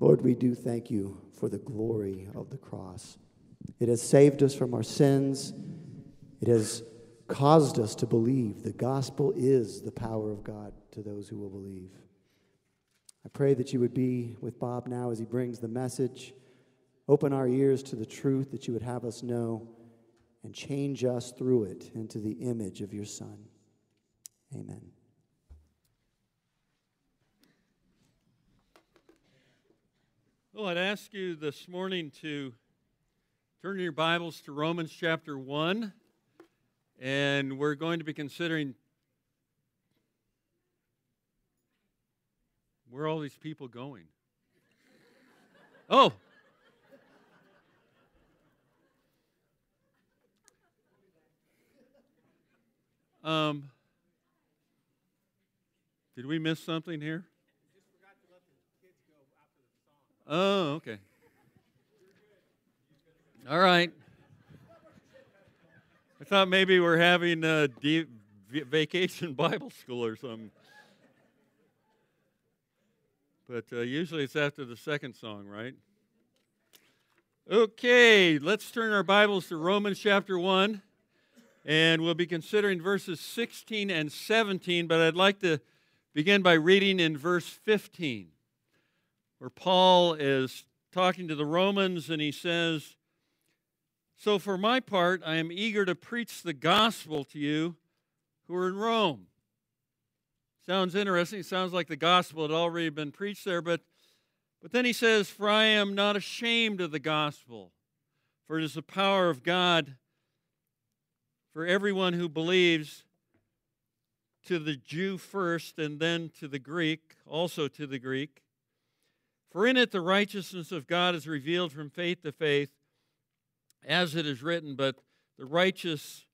Lord, we do thank you for the glory of the cross. It has saved us from our sins. It has caused us to believe the gospel is the power of God to those who will believe. I pray that you would be with Bob now as he brings the message. Open our ears to the truth that you would have us know and change us through it into the image of your Son. Amen. Well, I'd ask you this morning to turn your Bibles to Romans chapter 1, and we're going to be considering where all these people going? Oh! Um, did we miss something here? Oh, okay. All right. I thought maybe we're having a de- vacation Bible school or something. But uh, usually it's after the second song, right? Okay, let's turn our Bibles to Romans chapter 1. And we'll be considering verses 16 and 17, but I'd like to begin by reading in verse 15 where Paul is talking to the Romans and he says, So for my part, I am eager to preach the gospel to you who are in Rome. Sounds interesting. Sounds like the gospel had already been preached there, but, but then he says, For I am not ashamed of the gospel, for it is the power of God for everyone who believes, to the Jew first and then to the Greek, also to the Greek. For in it the righteousness of God is revealed from faith to faith, as it is written, but the righteous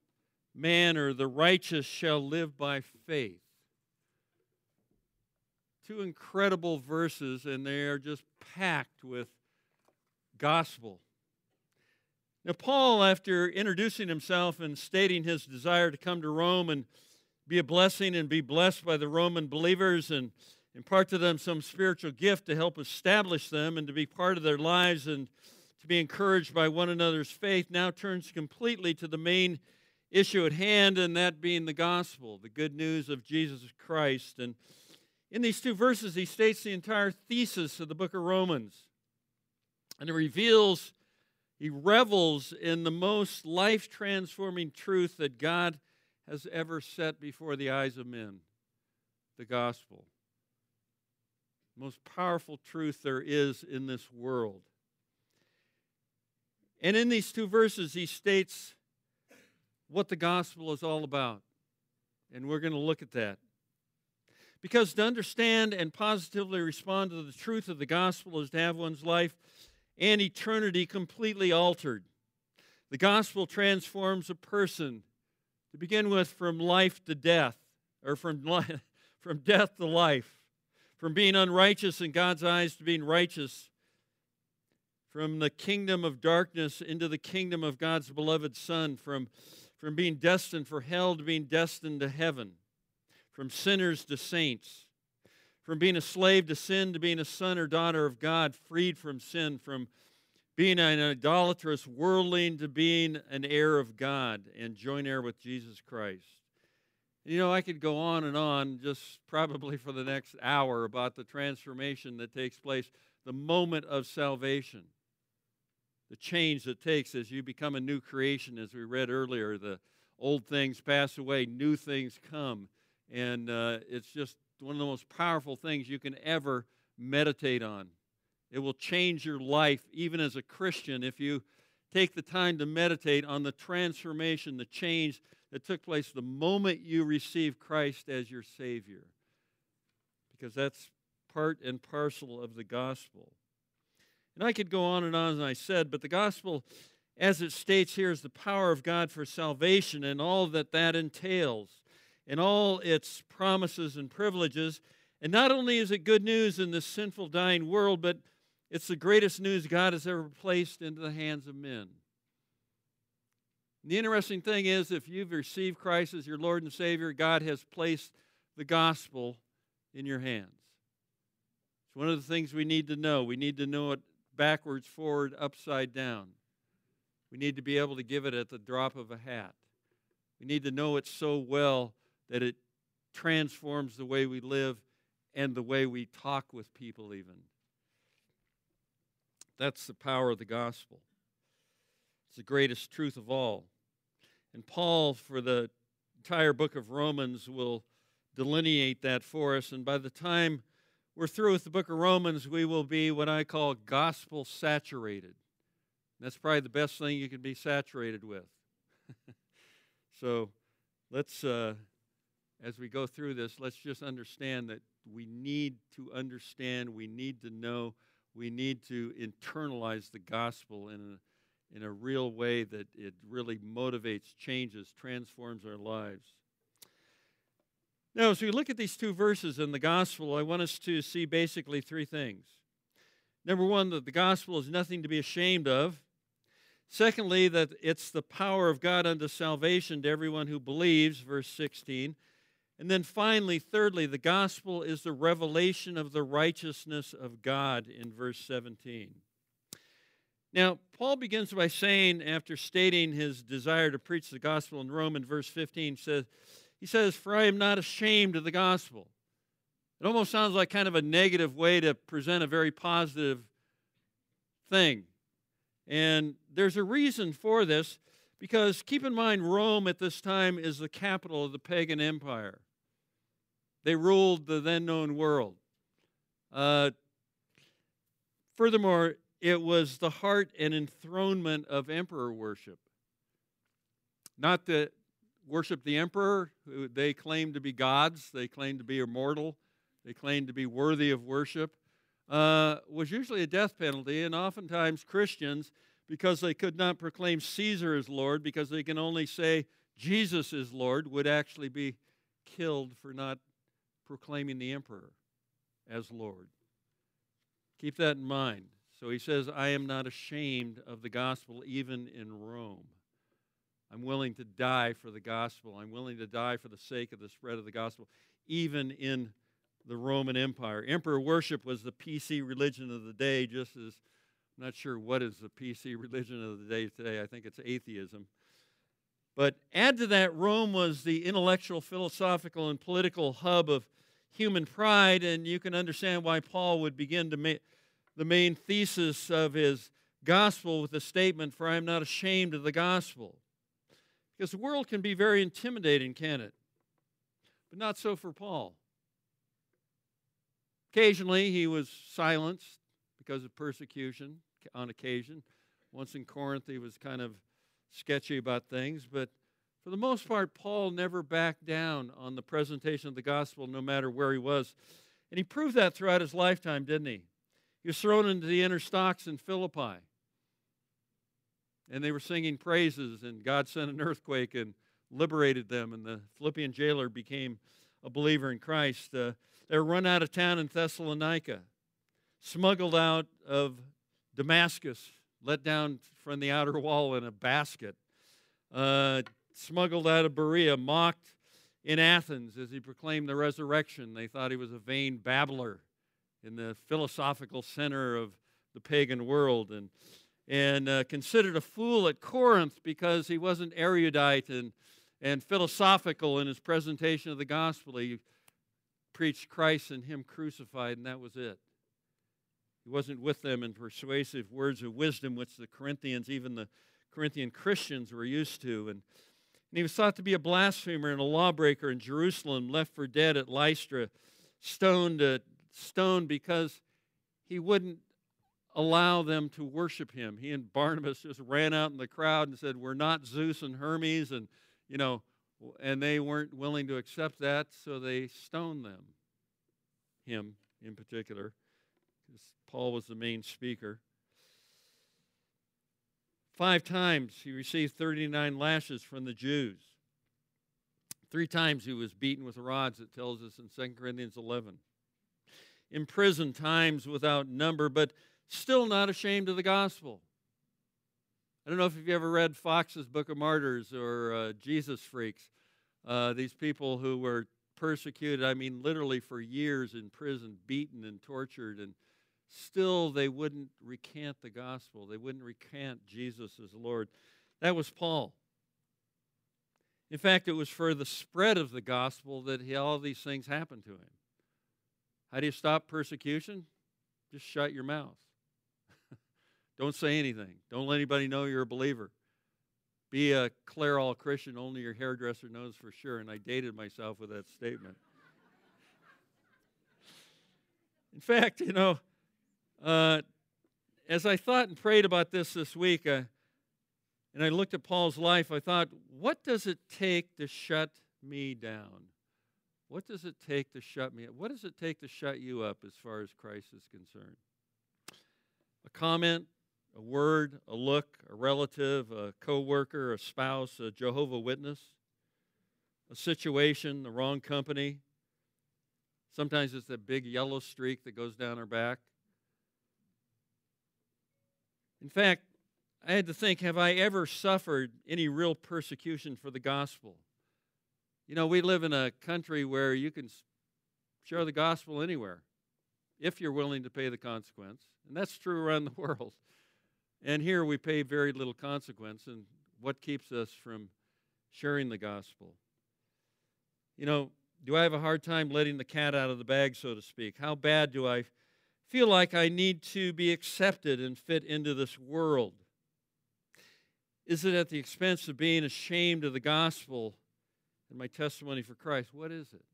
man or the righteous shall live by faith. Two incredible verses, and they are just packed with gospel. Now, Paul, after introducing himself and stating his desire to come to Rome and be a blessing and be blessed by the Roman believers and impart to them some spiritual gift to help establish them and to be part of their lives and to be encouraged by one another's faith now turns completely to the main issue at hand, and that being the gospel, the good news of Jesus Christ. And in these two verses, he states the entire thesis of the book of Romans. And it reveals, he revels in the most life transforming truth that God has ever set before the eyes of men the gospel most powerful truth there is in this world. And in these two verses, he states what the gospel is all about. And we're going to look at that. Because to understand and positively respond to the truth of the gospel is to have one's life and eternity completely altered. The gospel transforms a person, to begin with, from life to death, or from, life, from death to life from being unrighteous in God's eyes to being righteous, from the kingdom of darkness into the kingdom of God's beloved Son, from, from being destined for hell to being destined to heaven, from sinners to saints, from being a slave to sin to being a son or daughter of God, freed from sin, from being an idolatrous worldling to being an heir of God and joint heir with Jesus Christ. You know, I could go on and on just probably for the next hour about the transformation that takes place, the moment of salvation, the change that takes as you become a new creation, as we read earlier. The old things pass away, new things come. And uh, it's just one of the most powerful things you can ever meditate on. It will change your life, even as a Christian, if you take the time to meditate on the transformation, the change that took place the moment you received Christ as your Savior. Because that's part and parcel of the gospel. And I could go on and on, as I said, but the gospel, as it states here, is the power of God for salvation and all that that entails, and all its promises and privileges. And not only is it good news in this sinful, dying world, but it's the greatest news God has ever placed into the hands of men. The interesting thing is, if you've received Christ as your Lord and Savior, God has placed the gospel in your hands. It's one of the things we need to know. We need to know it backwards, forward, upside down. We need to be able to give it at the drop of a hat. We need to know it so well that it transforms the way we live and the way we talk with people, even. That's the power of the gospel. It's the greatest truth of all. And Paul, for the entire book of Romans, will delineate that for us. And by the time we're through with the book of Romans, we will be what I call gospel saturated. That's probably the best thing you can be saturated with. so let's, uh, as we go through this, let's just understand that we need to understand, we need to know, we need to internalize the gospel in a, in a real way that it really motivates, changes, transforms our lives. Now, as we look at these two verses in the gospel, I want us to see basically three things. Number one, that the gospel is nothing to be ashamed of. Secondly, that it's the power of God unto salvation to everyone who believes, verse 16. And then finally, thirdly, the gospel is the revelation of the righteousness of God in verse 17. Now, Paul begins by saying, after stating his desire to preach the gospel in Rome in verse 15, says, he says, For I am not ashamed of the gospel. It almost sounds like kind of a negative way to present a very positive thing. And there's a reason for this because keep in mind, Rome at this time is the capital of the pagan empire. They ruled the then known world. Uh, furthermore, it was the heart and enthronement of emperor worship. Not that worship the emperor. Who they claimed to be gods, they claimed to be immortal, they claimed to be worthy of worship. Uh, was usually a death penalty, and oftentimes Christians, because they could not proclaim Caesar as Lord, because they can only say Jesus is Lord, would actually be killed for not proclaiming the emperor as Lord. Keep that in mind. So he says, I am not ashamed of the gospel, even in Rome. I'm willing to die for the gospel. I'm willing to die for the sake of the spread of the gospel, even in the Roman Empire. Emperor worship was the PC religion of the day, just as I'm not sure what is the PC religion of the day today. I think it's atheism. But add to that, Rome was the intellectual, philosophical, and political hub of human pride, and you can understand why Paul would begin to make the main thesis of his gospel with the statement, For I am not ashamed of the gospel. Because the world can be very intimidating, can it? But not so for Paul. Occasionally, he was silenced because of persecution on occasion. Once in Corinth, he was kind of sketchy about things, but for the most part, Paul never backed down on the presentation of the gospel, no matter where he was. And he proved that throughout his lifetime, didn't he? He was thrown into the inner stocks in Philippi and they were singing praises, and God sent an earthquake and liberated them, and the Philippian jailer became a believer in Christ. Uh, they were run out of town in Thessalonica, smuggled out of Damascus, let down from the outer wall in a basket, uh, smuggled out of Berea, mocked in Athens as he proclaimed the resurrection. They thought he was a vain babbler in the philosophical center of the pagan world. And and uh, considered a fool at Corinth because he wasn't erudite and, and philosophical in his presentation of the gospel. He preached Christ and Him crucified, and that was it. He wasn't with them in persuasive words of wisdom, which the Corinthians, even the Corinthian Christians, were used to. And, and he was thought to be a blasphemer and a lawbreaker in Jerusalem, left for dead at Lystra, stoned, uh, stoned because he wouldn't allow them to worship him. He and Barnabas just ran out in the crowd and said, We're not Zeus and Hermes, and you know, and they weren't willing to accept that, so they stoned them. Him in particular, because Paul was the main speaker. Five times he received 39 lashes from the Jews. Three times he was beaten with rods, it tells us in 2 Corinthians 11. Imprisoned times without number, but still not ashamed of the gospel. I don't know if you've ever read Fox's Book of Martyrs or uh, Jesus Freaks. Uh, these people who were persecuted, I mean, literally for years in prison, beaten and tortured, and still they wouldn't recant the gospel. They wouldn't recant Jesus as Lord. That was Paul. In fact, it was for the spread of the gospel that he, all these things happened to him. How do you stop persecution? Just shut your mouth. Don't say anything. Don't let anybody know you're a believer. Be a Clairol Christian, only your hairdresser knows for sure. And I dated myself with that statement. In fact, you know, uh, as I thought and prayed about this this week, uh, and I looked at Paul's life, I thought, what does it take to shut me down? What does it take to shut me up? What does it take to shut you up as far as Christ is concerned? A comment, a word, a look, a relative, a co-worker, a spouse, a Jehovah Witness, a situation, the wrong company. Sometimes it's that big yellow streak that goes down our back. In fact, I had to think have I ever suffered any real persecution for the gospel? You know, we live in a country where you can share the gospel anywhere if you're willing to pay the consequence. And that's true around the world. And here we pay very little consequence. And what keeps us from sharing the gospel? You know, do I have a hard time letting the cat out of the bag, so to speak? How bad do I feel like I need to be accepted and fit into this world? Is it at the expense of being ashamed of the gospel and my testimony for Christ? What is it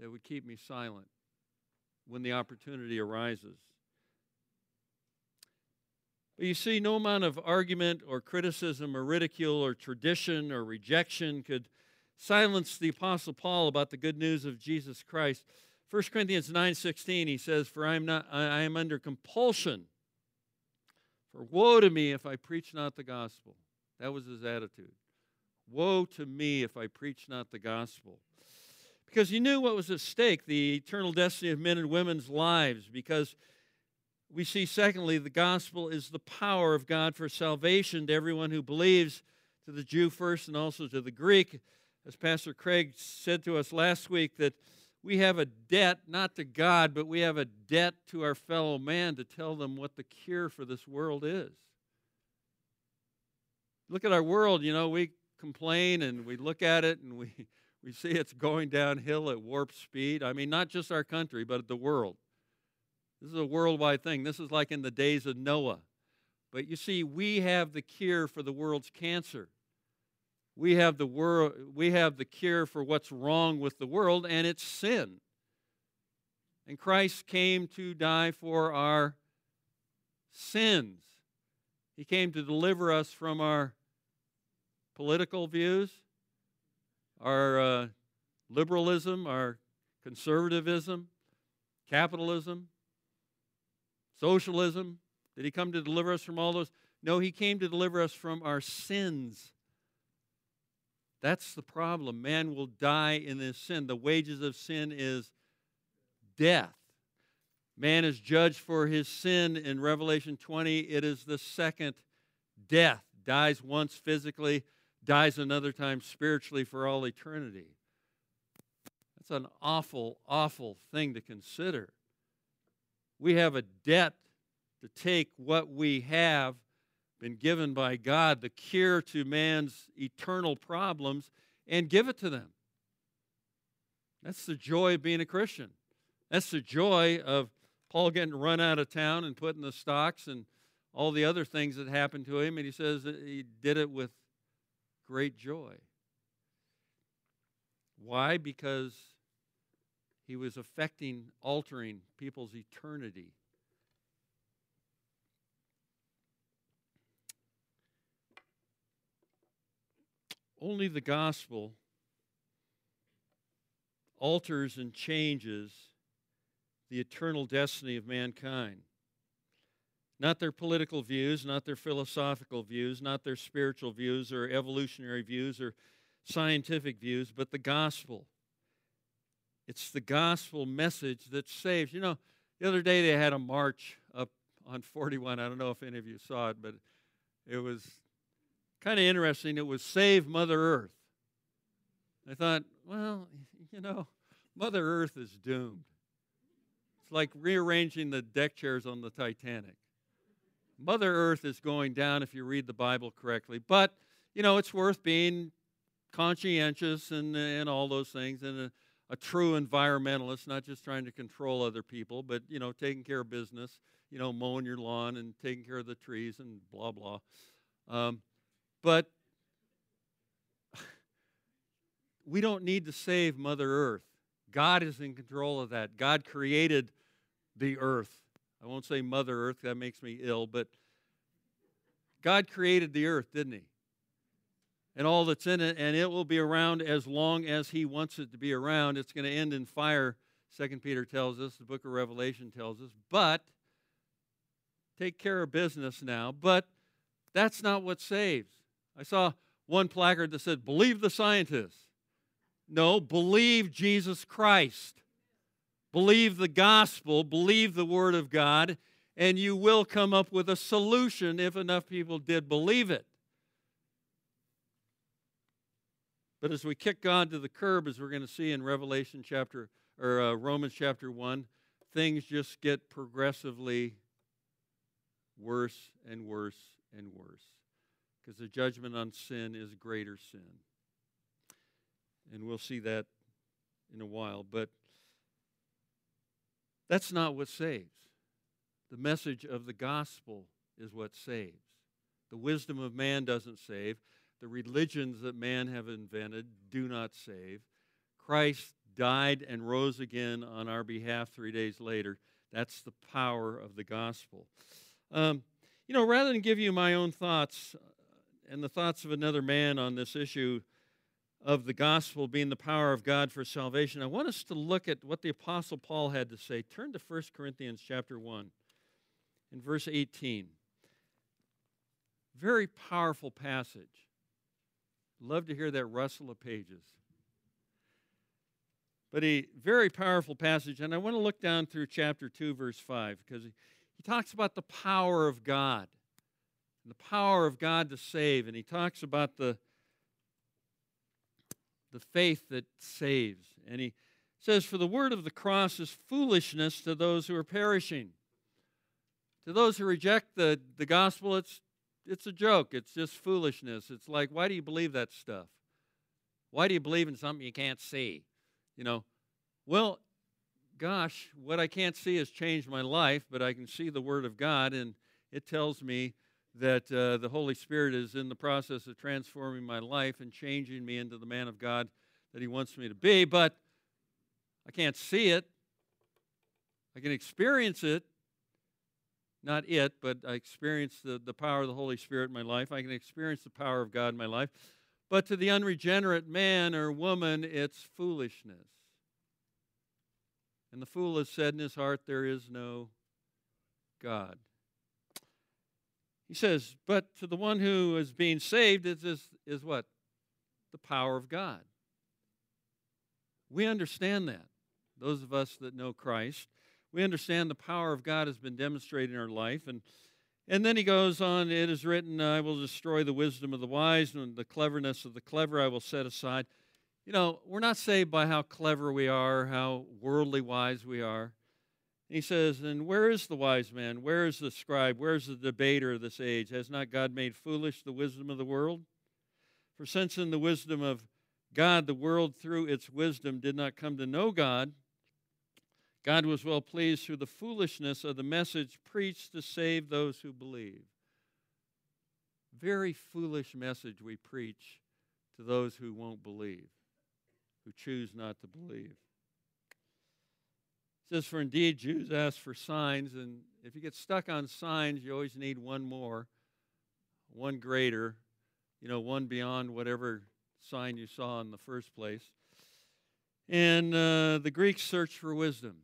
that would keep me silent when the opportunity arises? But you see, no amount of argument or criticism or ridicule or tradition or rejection could silence the Apostle Paul about the good news of Jesus Christ. 1 Corinthians 9:16 he says, "For I am not I am under compulsion. For woe to me if I preach not the gospel." That was his attitude. Woe to me if I preach not the gospel. Because he knew what was at stake the eternal destiny of men and women's lives. Because we see, secondly, the gospel is the power of God for salvation to everyone who believes, to the Jew first and also to the Greek. As Pastor Craig said to us last week, that we have a debt, not to God, but we have a debt to our fellow man to tell them what the cure for this world is. Look at our world, you know, we complain and we look at it and we, we see it's going downhill at warp speed. I mean, not just our country, but the world. This is a worldwide thing. This is like in the days of Noah. But you see, we have the cure for the world's cancer. We have the world we have the cure for what's wrong with the world and it's sin. And Christ came to die for our sins. He came to deliver us from our political views, our uh, liberalism, our conservatism, capitalism, socialism. Did he come to deliver us from all those? No, he came to deliver us from our sins. That's the problem. Man will die in this sin. The wages of sin is death. Man is judged for his sin in Revelation 20. It is the second death. Dies once physically, dies another time spiritually for all eternity. That's an awful, awful thing to consider. We have a debt to take what we have been given by God, the cure to man's eternal problems, and give it to them. That's the joy of being a Christian. That's the joy of Paul getting run out of town and put in the stocks and all the other things that happened to him. And he says he did it with great joy. Why? Because he was affecting, altering people's eternity. Only the gospel alters and changes the eternal destiny of mankind. Not their political views, not their philosophical views, not their spiritual views or evolutionary views or scientific views, but the gospel. It's the gospel message that saves. You know, the other day they had a march up on 41. I don't know if any of you saw it, but it was kind of interesting. It was Save Mother Earth. I thought, well, you know, Mother Earth is doomed. It's like rearranging the deck chairs on the Titanic. Mother Earth is going down if you read the Bible correctly. But, you know, it's worth being conscientious and, and all those things and a, a true environmentalist, not just trying to control other people, but, you know, taking care of business, you know, mowing your lawn and taking care of the trees and blah, blah. Um, but we don't need to save Mother Earth. God is in control of that. God created the earth. I won't say Mother Earth, that makes me ill, but God created the earth, didn't He? And all that's in it, and it will be around as long as He wants it to be around. It's going to end in fire, Second Peter tells us, the book of Revelation tells us. But take care of business now. But that's not what saves. I saw one placard that said, Believe the scientists. No, believe Jesus Christ. Believe the gospel, believe the word of God, and you will come up with a solution if enough people did believe it. But as we kick God to the curb, as we're going to see in Revelation chapter or uh, Romans chapter 1, things just get progressively worse and worse and worse because the judgment on sin is greater sin and we'll see that in a while. But that's not what saves. The message of the gospel is what saves. The wisdom of man doesn't save. The religions that man have invented do not save. Christ died and rose again on our behalf three days later. That's the power of the gospel. Um, you know, rather than give you my own thoughts and the thoughts of another man on this issue, of the gospel being the power of God for salvation, I want us to look at what the apostle Paul had to say. Turn to 1 Corinthians chapter 1 in verse 18. Very powerful passage. Love to hear that rustle of pages. But a very powerful passage, and I want to look down through chapter 2, verse 5, because he, he talks about the power of God, the power of God to save, and he talks about the the faith that saves. And he says, For the word of the cross is foolishness to those who are perishing. To those who reject the, the gospel, it's, it's a joke. It's just foolishness. It's like, why do you believe that stuff? Why do you believe in something you can't see? You know, well, gosh, what I can't see has changed my life, but I can see the Word of God, and it tells me that uh, the Holy Spirit is in the process of transforming my life and changing me into the man of God that He wants me to be, but I can't see it. I can experience it. Not it, but I experience the, the power of the Holy Spirit in my life. I can experience the power of God in my life. But to the unregenerate man or woman, it's foolishness. And the fool has said in his heart, There is no God. He says, but to the one who is being saved is, is, is what? The power of God. We understand that. Those of us that know Christ, we understand the power of God has been demonstrated in our life. And, and then he goes on, it is written, I will destroy the wisdom of the wise, and the cleverness of the clever I will set aside. You know, we're not saved by how clever we are, how worldly wise we are. He says, And where is the wise man? Where is the scribe? Where is the debater of this age? Has not God made foolish the wisdom of the world? For since in the wisdom of God, the world through its wisdom did not come to know God, God was well pleased through the foolishness of the message preached to save those who believe. Very foolish message we preach to those who won't believe, who choose not to believe. Says, For indeed, Jews ask for signs, and if you get stuck on signs, you always need one more, one greater, you know, one beyond whatever sign you saw in the first place. And uh, the Greeks search for wisdom.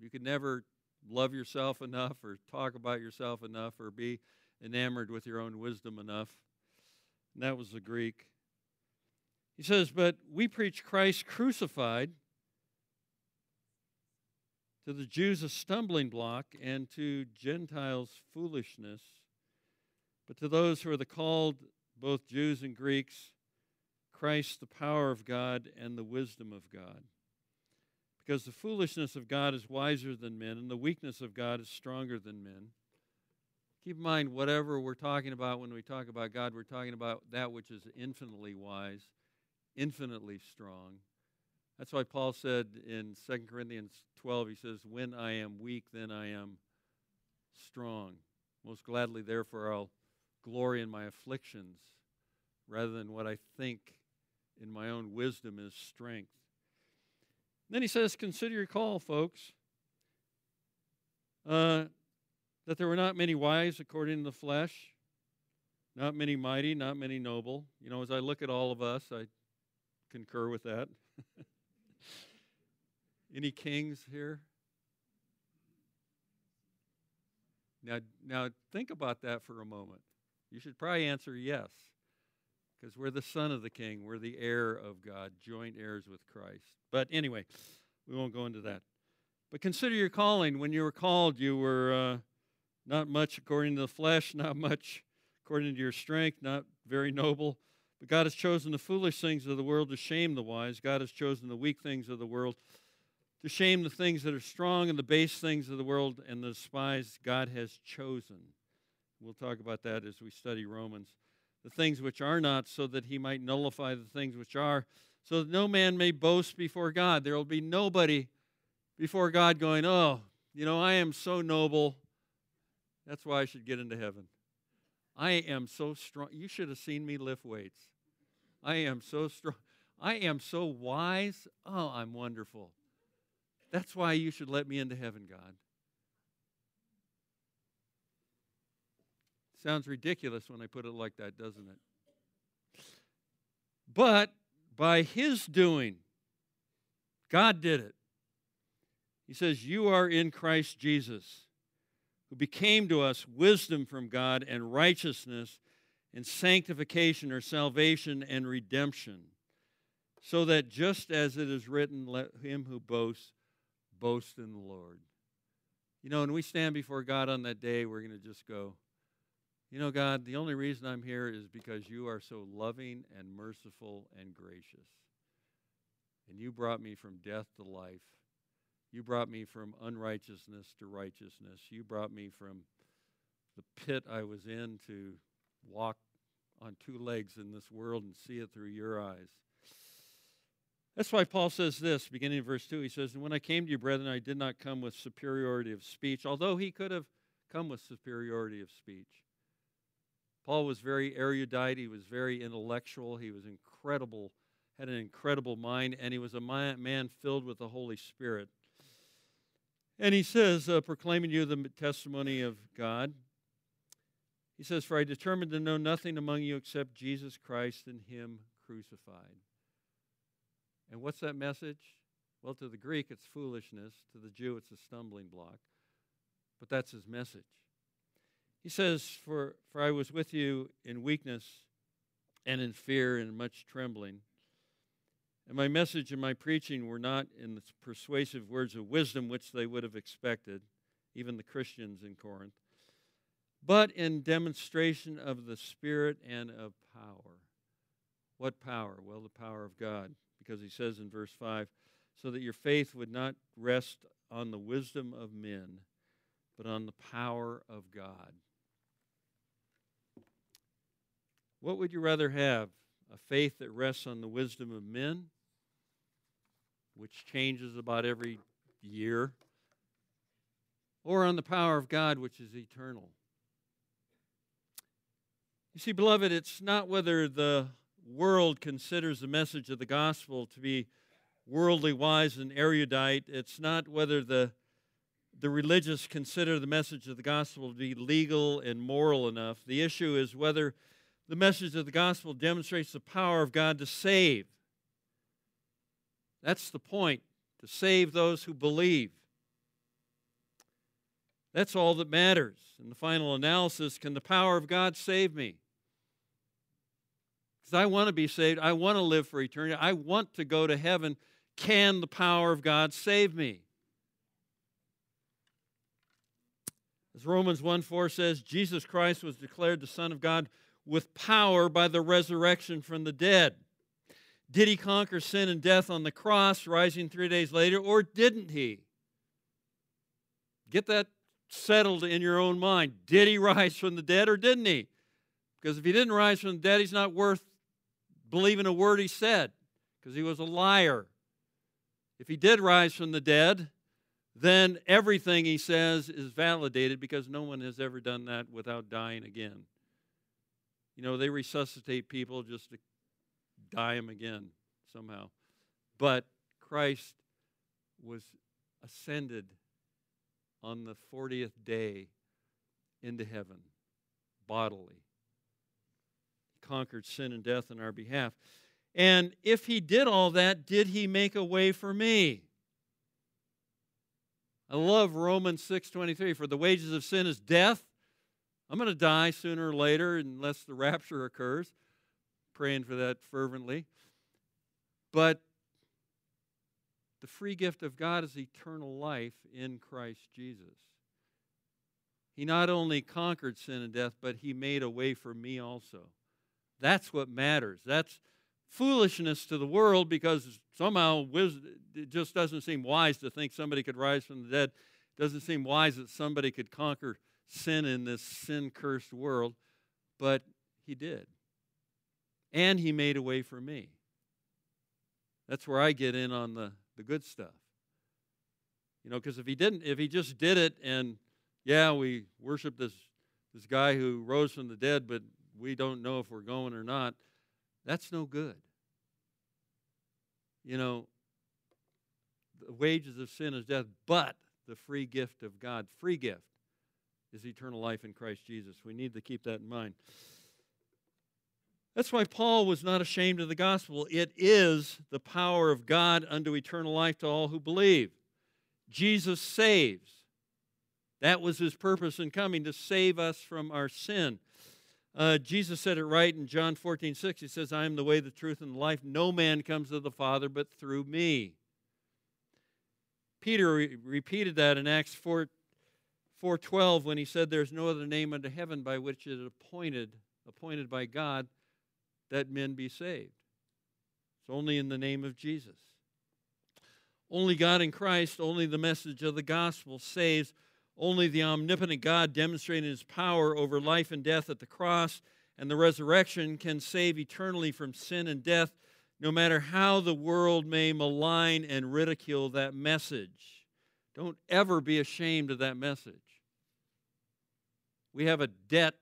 You could never love yourself enough, or talk about yourself enough, or be enamored with your own wisdom enough. And that was the Greek. He says, But we preach Christ crucified to the Jews a stumbling block, and to Gentiles foolishness. But to those who are the called, both Jews and Greeks, Christ the power of God and the wisdom of God. Because the foolishness of God is wiser than men, and the weakness of God is stronger than men. Keep in mind, whatever we're talking about when we talk about God, we're talking about that which is infinitely wise, infinitely strong. That's why Paul said in 2 Corinthians 12, he says, When I am weak, then I am strong. Most gladly, therefore, I'll glory in my afflictions rather than what I think in my own wisdom is strength. Then he says, Consider your call, folks. Uh, that there were not many wise according to the flesh, not many mighty, not many noble. You know, as I look at all of us, I concur with that. Any kings here? Now, now think about that for a moment. You should probably answer yes, because we're the son of the king. We're the heir of God, joint heirs with Christ. But anyway, we won't go into that. But consider your calling. When you were called, you were uh, not much according to the flesh, not much according to your strength, not very noble. But God has chosen the foolish things of the world to shame the wise. God has chosen the weak things of the world to shame the things that are strong and the base things of the world and the despised God has chosen. We'll talk about that as we study Romans. The things which are not, so that he might nullify the things which are, so that no man may boast before God. There will be nobody before God going, Oh, you know, I am so noble. That's why I should get into heaven. I am so strong. You should have seen me lift weights. I am so strong. I am so wise. Oh, I'm wonderful. That's why you should let me into heaven, God. Sounds ridiculous when I put it like that, doesn't it? But by his doing, God did it. He says, You are in Christ Jesus, who became to us wisdom from God and righteousness and sanctification or salvation and redemption, so that just as it is written, let him who boasts boast in the Lord. You know, when we stand before God on that day, we're going to just go, you know, God, the only reason I'm here is because you are so loving and merciful and gracious. And you brought me from death to life. You brought me from unrighteousness to righteousness. You brought me from the pit I was in to walk on two legs in this world and see it through your eyes. That's why Paul says this, beginning in verse 2. He says, And when I came to you, brethren, I did not come with superiority of speech, although he could have come with superiority of speech. Paul was very erudite, he was very intellectual, he was incredible, had an incredible mind, and he was a man filled with the Holy Spirit. And he says, uh, proclaiming you the testimony of God. He says, For I determined to know nothing among you except Jesus Christ and Him crucified. And what's that message? Well, to the Greek, it's foolishness. To the Jew, it's a stumbling block. But that's his message. He says, For, for I was with you in weakness and in fear and much trembling. And my message and my preaching were not in the persuasive words of wisdom which they would have expected, even the Christians in Corinth, but in demonstration of the Spirit and of power. What power? Well, the power of God because he says in verse 5 so that your faith would not rest on the wisdom of men, but on the power of God. What would you rather have? A faith that rests on the wisdom of men, which changes about every year, or on the power of God, which is eternal? You see, beloved, it's not whether the world considers the message of the gospel to be worldly wise and erudite. It's not whether the the religious consider the message of the gospel to be legal and moral enough. The issue is whether the message of the gospel demonstrates the power of God to save. That's the point, to save those who believe. That's all that matters. In the final analysis, can the power of God save me? because I want to be saved. I want to live for eternity. I want to go to heaven. Can the power of God save me? As Romans 1 4 says, Jesus Christ was declared the Son of God with power by the resurrection from the dead. Did he conquer sin and death on the cross, rising three days later, or didn't he? Get that settled in your own mind. Did he rise from the dead or didn't he? Because if he didn't rise from the dead, he's not worth believing a word he said because he was a liar. If he did rise from the dead, then everything he says is validated because no one has ever done that without dying again. You know, they resuscitate people just to die them again somehow. But Christ was ascended on the 40th day into heaven bodily. Conquered sin and death on our behalf. And if he did all that, did he make a way for me? I love Romans 6:23 for the wages of sin is death. I'm going to die sooner or later unless the rapture occurs. Praying for that fervently. But the free gift of God is eternal life in Christ Jesus. He not only conquered sin and death, but he made a way for me also. That's what matters. That's foolishness to the world because somehow it just doesn't seem wise to think somebody could rise from the dead. It doesn't seem wise that somebody could conquer sin in this sin cursed world, but he did. And he made a way for me. That's where I get in on the the good stuff. You know, because if he didn't, if he just did it and, yeah, we worship this, this guy who rose from the dead, but we don't know if we're going or not, that's no good. You know, the wages of sin is death, but the free gift of God, free gift, is eternal life in Christ Jesus. We need to keep that in mind. That's why Paul was not ashamed of the gospel. It is the power of God unto eternal life to all who believe. Jesus saves. That was his purpose in coming, to save us from our sin. Uh, Jesus said it right in John 14, 6. He says, I am the way, the truth, and the life. No man comes to the Father but through me. Peter re- repeated that in Acts 4, 4.12 when he said, There's no other name under heaven by which it is appointed, appointed by God that men be saved. It's only in the name of Jesus. Only God in Christ, only the message of the gospel saves. Only the omnipotent God demonstrating his power over life and death at the cross and the resurrection can save eternally from sin and death, no matter how the world may malign and ridicule that message. Don't ever be ashamed of that message. We have a debt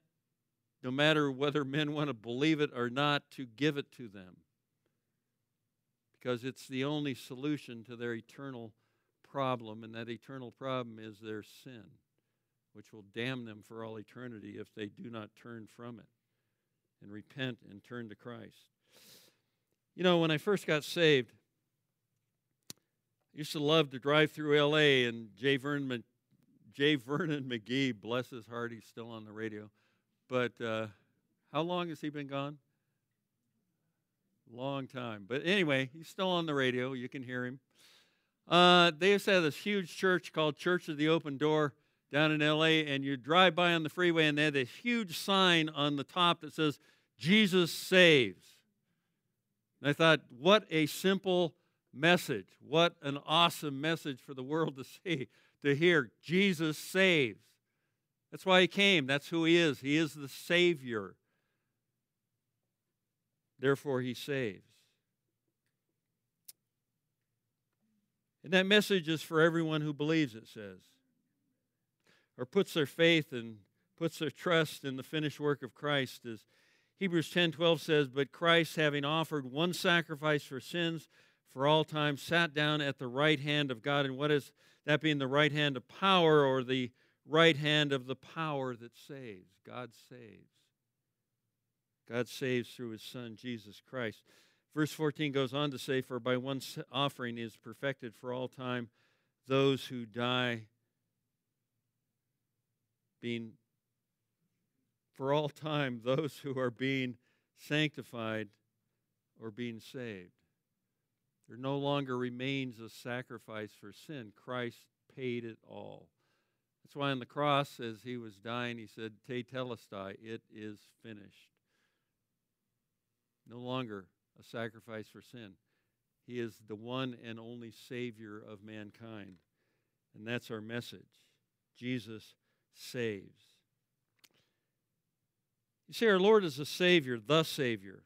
no matter whether men want to believe it or not, to give it to them. Because it's the only solution to their eternal problem, and that eternal problem is their sin, which will damn them for all eternity if they do not turn from it and repent and turn to Christ. You know, when I first got saved, I used to love to drive through L.A. and J. Vernon, J. Vernon McGee, bless his heart, he's still on the radio but uh, how long has he been gone? Long time. But anyway, he's still on the radio. You can hear him. Uh, they used to have this huge church called Church of the Open Door down in LA, and you drive by on the freeway, and they had this huge sign on the top that says, Jesus saves. And I thought, what a simple message. What an awesome message for the world to see, to hear. Jesus saves. That's why he came. That's who he is. He is the Savior. Therefore, he saves. And that message is for everyone who believes, it says, or puts their faith and puts their trust in the finished work of Christ. As Hebrews 10:12 says, "But Christ, having offered one sacrifice for sins for all time, sat down at the right hand of God." And what is that being the right hand of power or the right hand of the power that saves. God saves. God saves through his Son, Jesus Christ. Verse 14 goes on to say, For by one offering is perfected for all time those who die, being, for all time, those who are being sanctified or being saved. There no longer remains a sacrifice for sin. Christ paid it all. That's why on the cross, as he was dying, he said, Tetelestai, it is finished. No longer a sacrifice for sin. He is the one and only Savior of mankind. And that's our message. Jesus saves. You see, our Lord is a Savior, the Savior.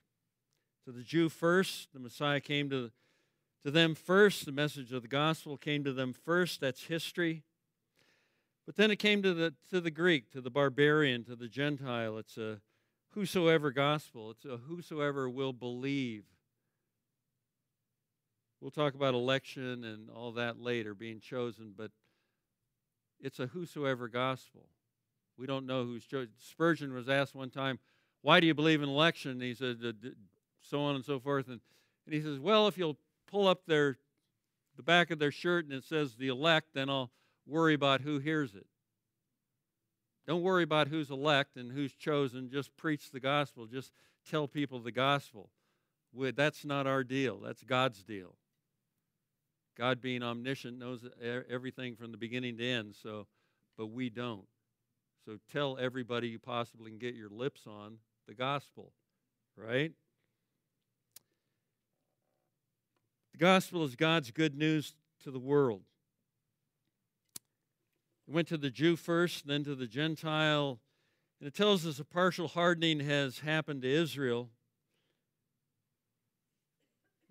To the Jew first, the Messiah came to, to them first. The message of the gospel came to them first. That's history. But then it came to the, to the Greek, to the barbarian, to the Gentile. It's a whosoever gospel, it's a whosoever will believe. We'll talk about election and all that later, being chosen, but it's a whosoever gospel. We don't know who's chosen. Spurgeon was asked one time, Why do you believe in election? And he said, So on and so forth. And, and he says, Well, if you'll pull up their the back of their shirt and it says the elect, then I'll worry about who hears it. Don't worry about who's elect and who's chosen. Just preach the gospel. Just tell people the gospel. That's not our deal. That's God's deal. God being omniscient knows everything from the beginning to end, so but we don't. So tell everybody you possibly can get your lips on the gospel, right? The gospel is God's good news to the world. It went to the Jew first, then to the Gentile. And it tells us a partial hardening has happened to Israel.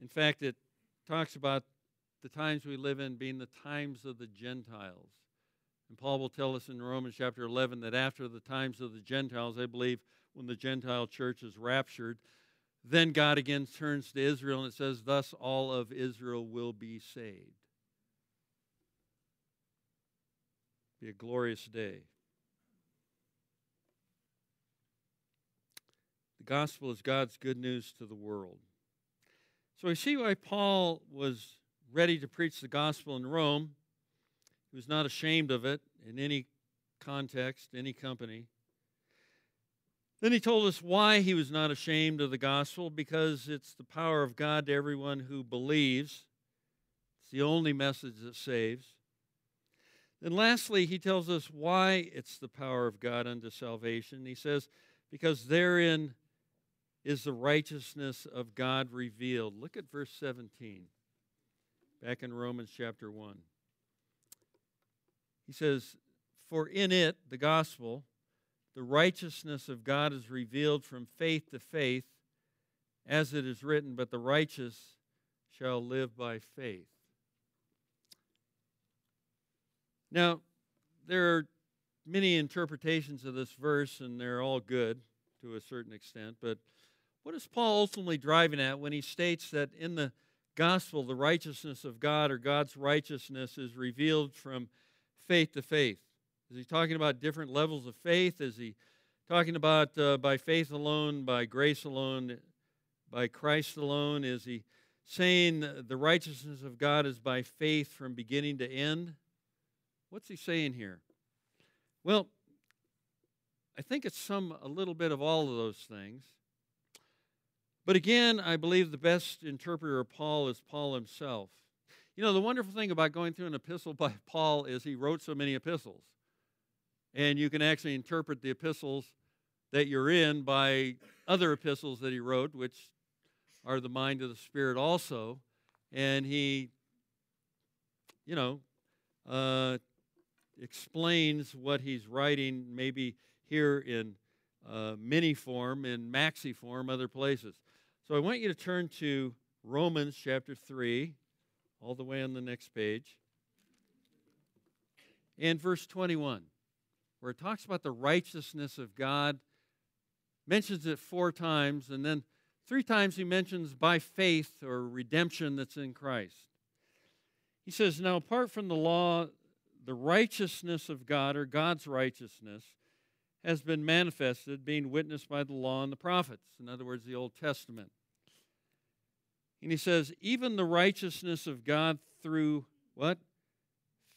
In fact, it talks about the times we live in being the times of the Gentiles. And Paul will tell us in Romans chapter 11 that after the times of the Gentiles, I believe when the Gentile church is raptured, then God again turns to Israel and it says, Thus all of Israel will be saved. Be a glorious day. The gospel is God's good news to the world. So we see why Paul was ready to preach the gospel in Rome. He was not ashamed of it in any context, any company. Then he told us why he was not ashamed of the gospel because it's the power of God to everyone who believes. It's the only message that saves. Then, lastly, he tells us why it's the power of God unto salvation. He says, Because therein is the righteousness of God revealed. Look at verse 17 back in Romans chapter 1. He says, For in it, the gospel, the righteousness of God is revealed from faith to faith, as it is written, But the righteous shall live by faith. Now, there are many interpretations of this verse, and they're all good to a certain extent, but what is Paul ultimately driving at when he states that in the gospel, the righteousness of God or God's righteousness is revealed from faith to faith. Is he talking about different levels of faith? Is he talking about uh, by faith alone, by grace alone, by Christ alone? Is he saying the righteousness of God is by faith from beginning to end? What's he saying here? Well, I think it's some a little bit of all of those things. But again, I believe the best interpreter of Paul is Paul himself. You know, the wonderful thing about going through an epistle by Paul is he wrote so many epistles. And you can actually interpret the epistles that you're in by other epistles that he wrote, which are the mind of the Spirit also. And he, you know, uh, explains what he's writing maybe here in uh, mini form, in maxi form, other places. So I want you to turn to Romans chapter 3, all the way on the next page, and verse 21, where it talks about the righteousness of God, mentions it four times, and then three times he mentions by faith or redemption that's in Christ. He says, Now, apart from the law, the righteousness of God, or God's righteousness, has been manifested, being witnessed by the law and the prophets. In other words, the Old Testament. And he says, even the righteousness of God through what?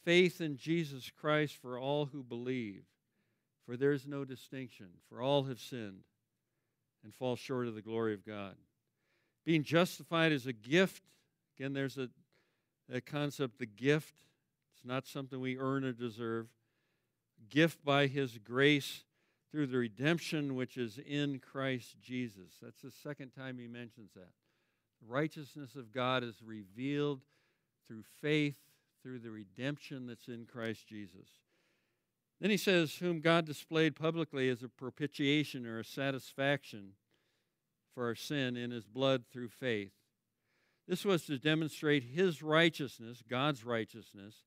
Faith in Jesus Christ for all who believe. For there is no distinction, for all have sinned and fall short of the glory of God. Being justified is a gift. Again, there's a, a concept, the gift. It's not something we earn or deserve. Gift by his grace through the redemption which is in Christ Jesus. That's the second time he mentions that The righteousness of God is revealed through faith, through the redemption that's in Christ Jesus. Then he says, Whom God displayed publicly as a propitiation or a satisfaction for our sin in his blood through faith. This was to demonstrate his righteousness, God's righteousness,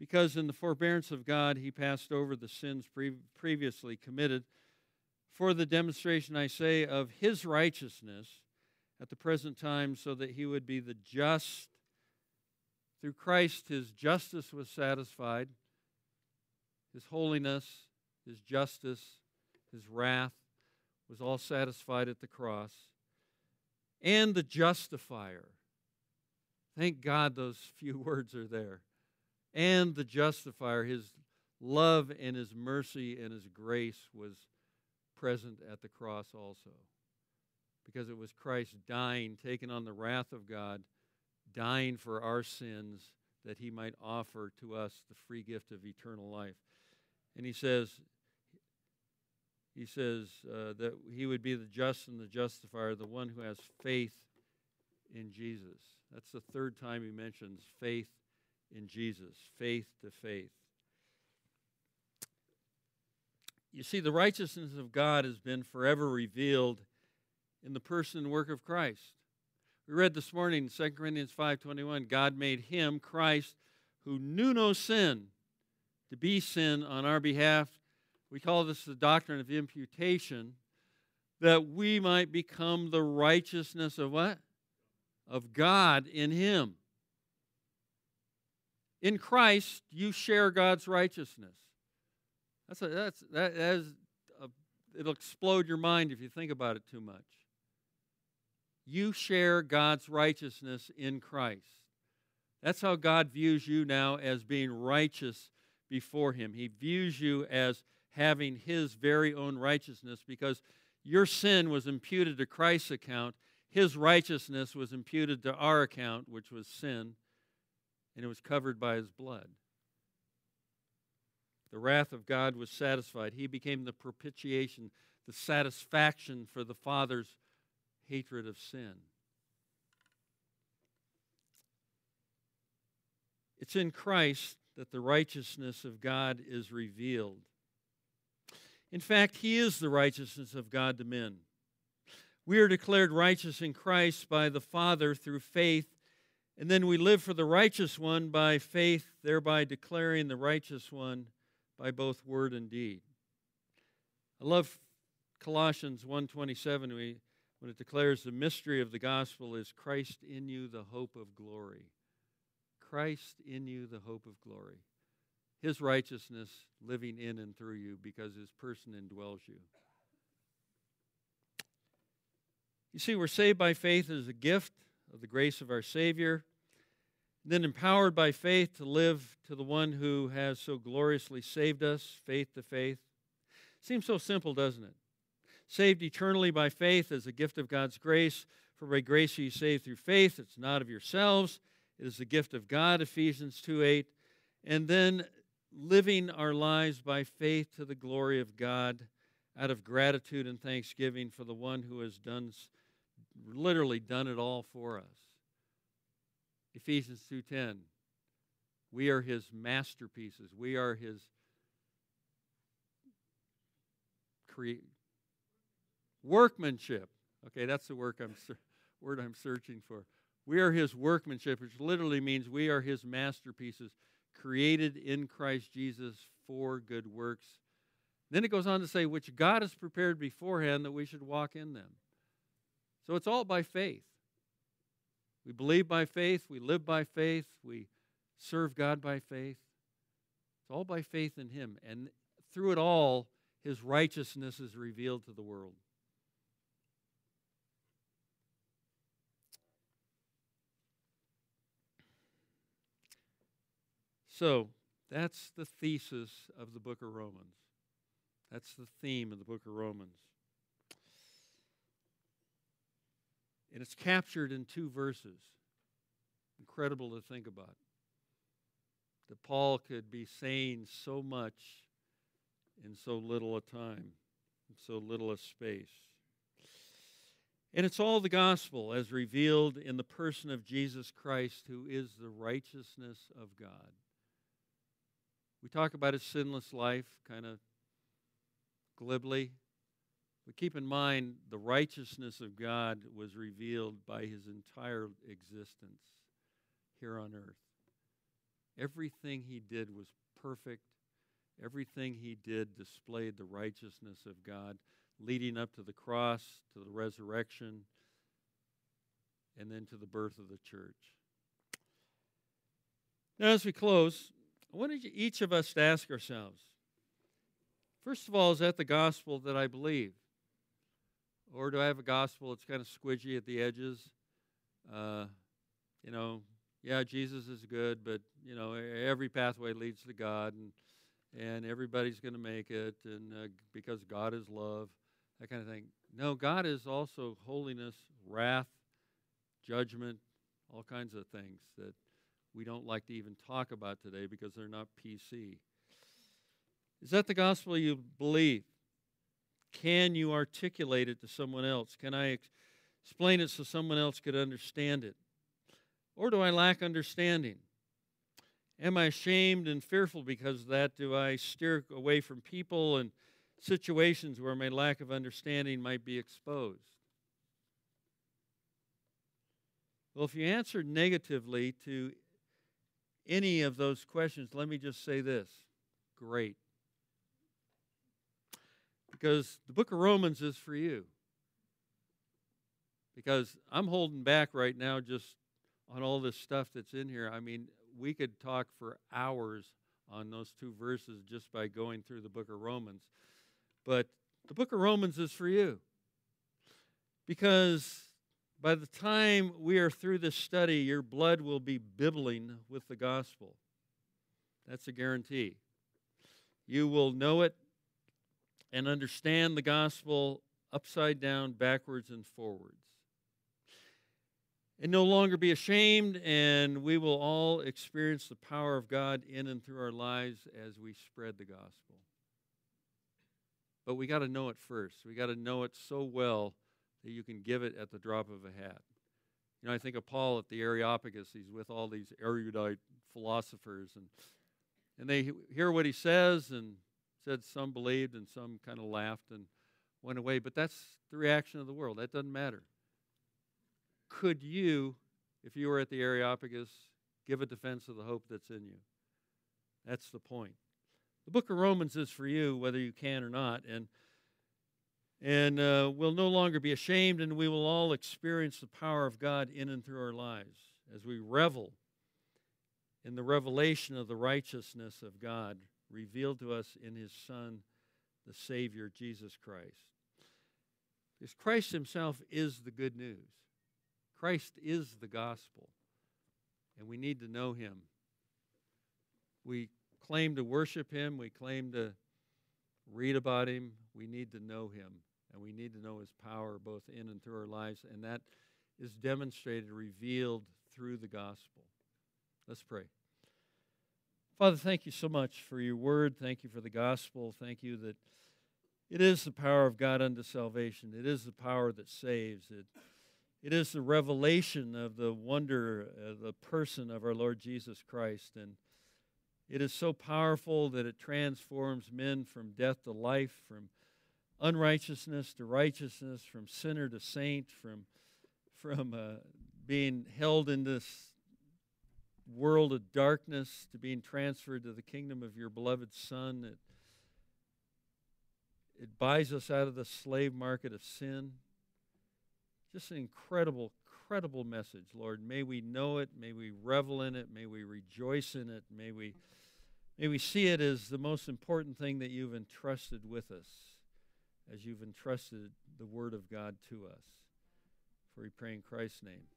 because in the forbearance of God he passed over the sins pre- previously committed for the demonstration, I say, of his righteousness at the present time, so that he would be the just. Through Christ, his justice was satisfied, his holiness, his justice, his wrath was all satisfied at the cross. And the justifier. Thank God those few words are there. And the justifier, his love and his mercy and his grace was present at the cross also. Because it was Christ dying, taking on the wrath of God, dying for our sins that he might offer to us the free gift of eternal life. And he says, he says uh, that he would be the just and the justifier, the one who has faith in Jesus. That's the third time he mentions faith in Jesus, faith to faith. You see, the righteousness of God has been forever revealed in the person and work of Christ. We read this morning in 2 Corinthians 5:21, God made him, Christ, who knew no sin, to be sin on our behalf. We call this the doctrine of imputation, that we might become the righteousness of what? Of God in him. In Christ, you share God's righteousness. That's a, that's that is a, it'll explode your mind if you think about it too much. You share God's righteousness in Christ. That's how God views you now as being righteous before Him. He views you as having His very own righteousness because your sin was imputed to Christ's account. His righteousness was imputed to our account, which was sin, and it was covered by His blood. The wrath of God was satisfied. He became the propitiation, the satisfaction for the Father's hatred of sin. It's in Christ that the righteousness of God is revealed. In fact, He is the righteousness of God to men. We are declared righteous in Christ by the Father through faith, and then we live for the righteous one by faith, thereby declaring the righteous one by both word and deed. I love Colossians 1:27 when it declares the mystery of the gospel is Christ in you the hope of glory. Christ in you the hope of glory. His righteousness living in and through you because his person indwells you. You see, we're saved by faith as a gift of the grace of our Savior then empowered by faith to live to the one who has so gloriously saved us, faith to faith. Seems so simple, doesn't it? Saved eternally by faith as a gift of God's grace. For by grace are you saved through faith. It's not of yourselves. It is the gift of God, Ephesians 2 8. And then living our lives by faith to the glory of God out of gratitude and thanksgiving for the one who has done literally done it all for us. Ephesians 2:10. We are his masterpieces. We are his create workmanship. Okay, that's the work I'm word I'm searching for. We are his workmanship, which literally means we are his masterpieces, created in Christ Jesus for good works. Then it goes on to say, which God has prepared beforehand that we should walk in them. So it's all by faith. We believe by faith, we live by faith, we serve God by faith. It's all by faith in Him. And through it all, His righteousness is revealed to the world. So, that's the thesis of the book of Romans. That's the theme of the book of Romans. And it's captured in two verses. Incredible to think about. That Paul could be saying so much in so little a time, in so little a space. And it's all the gospel as revealed in the person of Jesus Christ, who is the righteousness of God. We talk about his sinless life kind of glibly, but keep in mind the righteousness of God was revealed by his entire existence here on earth. Everything he did was perfect. Everything he did displayed the righteousness of God, leading up to the cross, to the resurrection, and then to the birth of the church. Now, as we close, I want each of us to ask ourselves first of all, is that the gospel that I believe? Or do I have a gospel that's kind of squidgy at the edges? Uh, you know, yeah, Jesus is good, but you know, every pathway leads to God, and and everybody's going to make it, and uh, because God is love, that kind of thing. No, God is also holiness, wrath, judgment, all kinds of things that we don't like to even talk about today because they're not PC. Is that the gospel you believe? Can you articulate it to someone else? Can I explain it so someone else could understand it? Or do I lack understanding? Am I ashamed and fearful because of that? Do I steer away from people and situations where my lack of understanding might be exposed? Well, if you answered negatively to any of those questions, let me just say this great. Because the book of Romans is for you. Because I'm holding back right now just on all this stuff that's in here. I mean, we could talk for hours on those two verses just by going through the book of Romans. But the book of Romans is for you. Because by the time we are through this study, your blood will be bibbling with the gospel. That's a guarantee. You will know it and understand the gospel upside down, backwards, and forwards and no longer be ashamed, and we will all experience the power of God in and through our lives as we spread the gospel. But we got to know it first. We got to know it so well that you can give it at the drop of a hat. You know, I think of Paul at the Areopagus. He's with all these erudite philosophers, and and they hear what he says, and said some believed and some kind of laughed and went away. But that's the reaction of the world. That doesn't matter could you, if you were at the Areopagus, give a defense of the hope that's in you? That's the point. The book of Romans is for you, whether you can or not, and and uh, we'll no longer be ashamed, and we will all experience the power of God in and through our lives as we revel in the revelation of the righteousness of God revealed to us in His Son, the Savior, Jesus Christ. Because Christ Himself is the good news. Christ is the gospel, and we need to know him. We claim to worship him, we claim to read about him. We need to know him, and we need to know his power both in and through our lives, and that is demonstrated, revealed through the gospel. Let's pray. Father, thank you so much for your word. Thank you for the gospel. Thank you that it is the power of God unto salvation. It is the power that saves. It it is the revelation of the wonder, uh, the person of our Lord Jesus Christ. And it is so powerful that it transforms men from death to life, from unrighteousness to righteousness, from sinner to saint, from, from uh, being held in this world of darkness to being transferred to the kingdom of your beloved Son. It, it buys us out of the slave market of sin. Just an incredible, incredible message, Lord. May we know it. May we revel in it. May we rejoice in it. May we, may we see it as the most important thing that you've entrusted with us, as you've entrusted the Word of God to us. For we pray in Christ's name.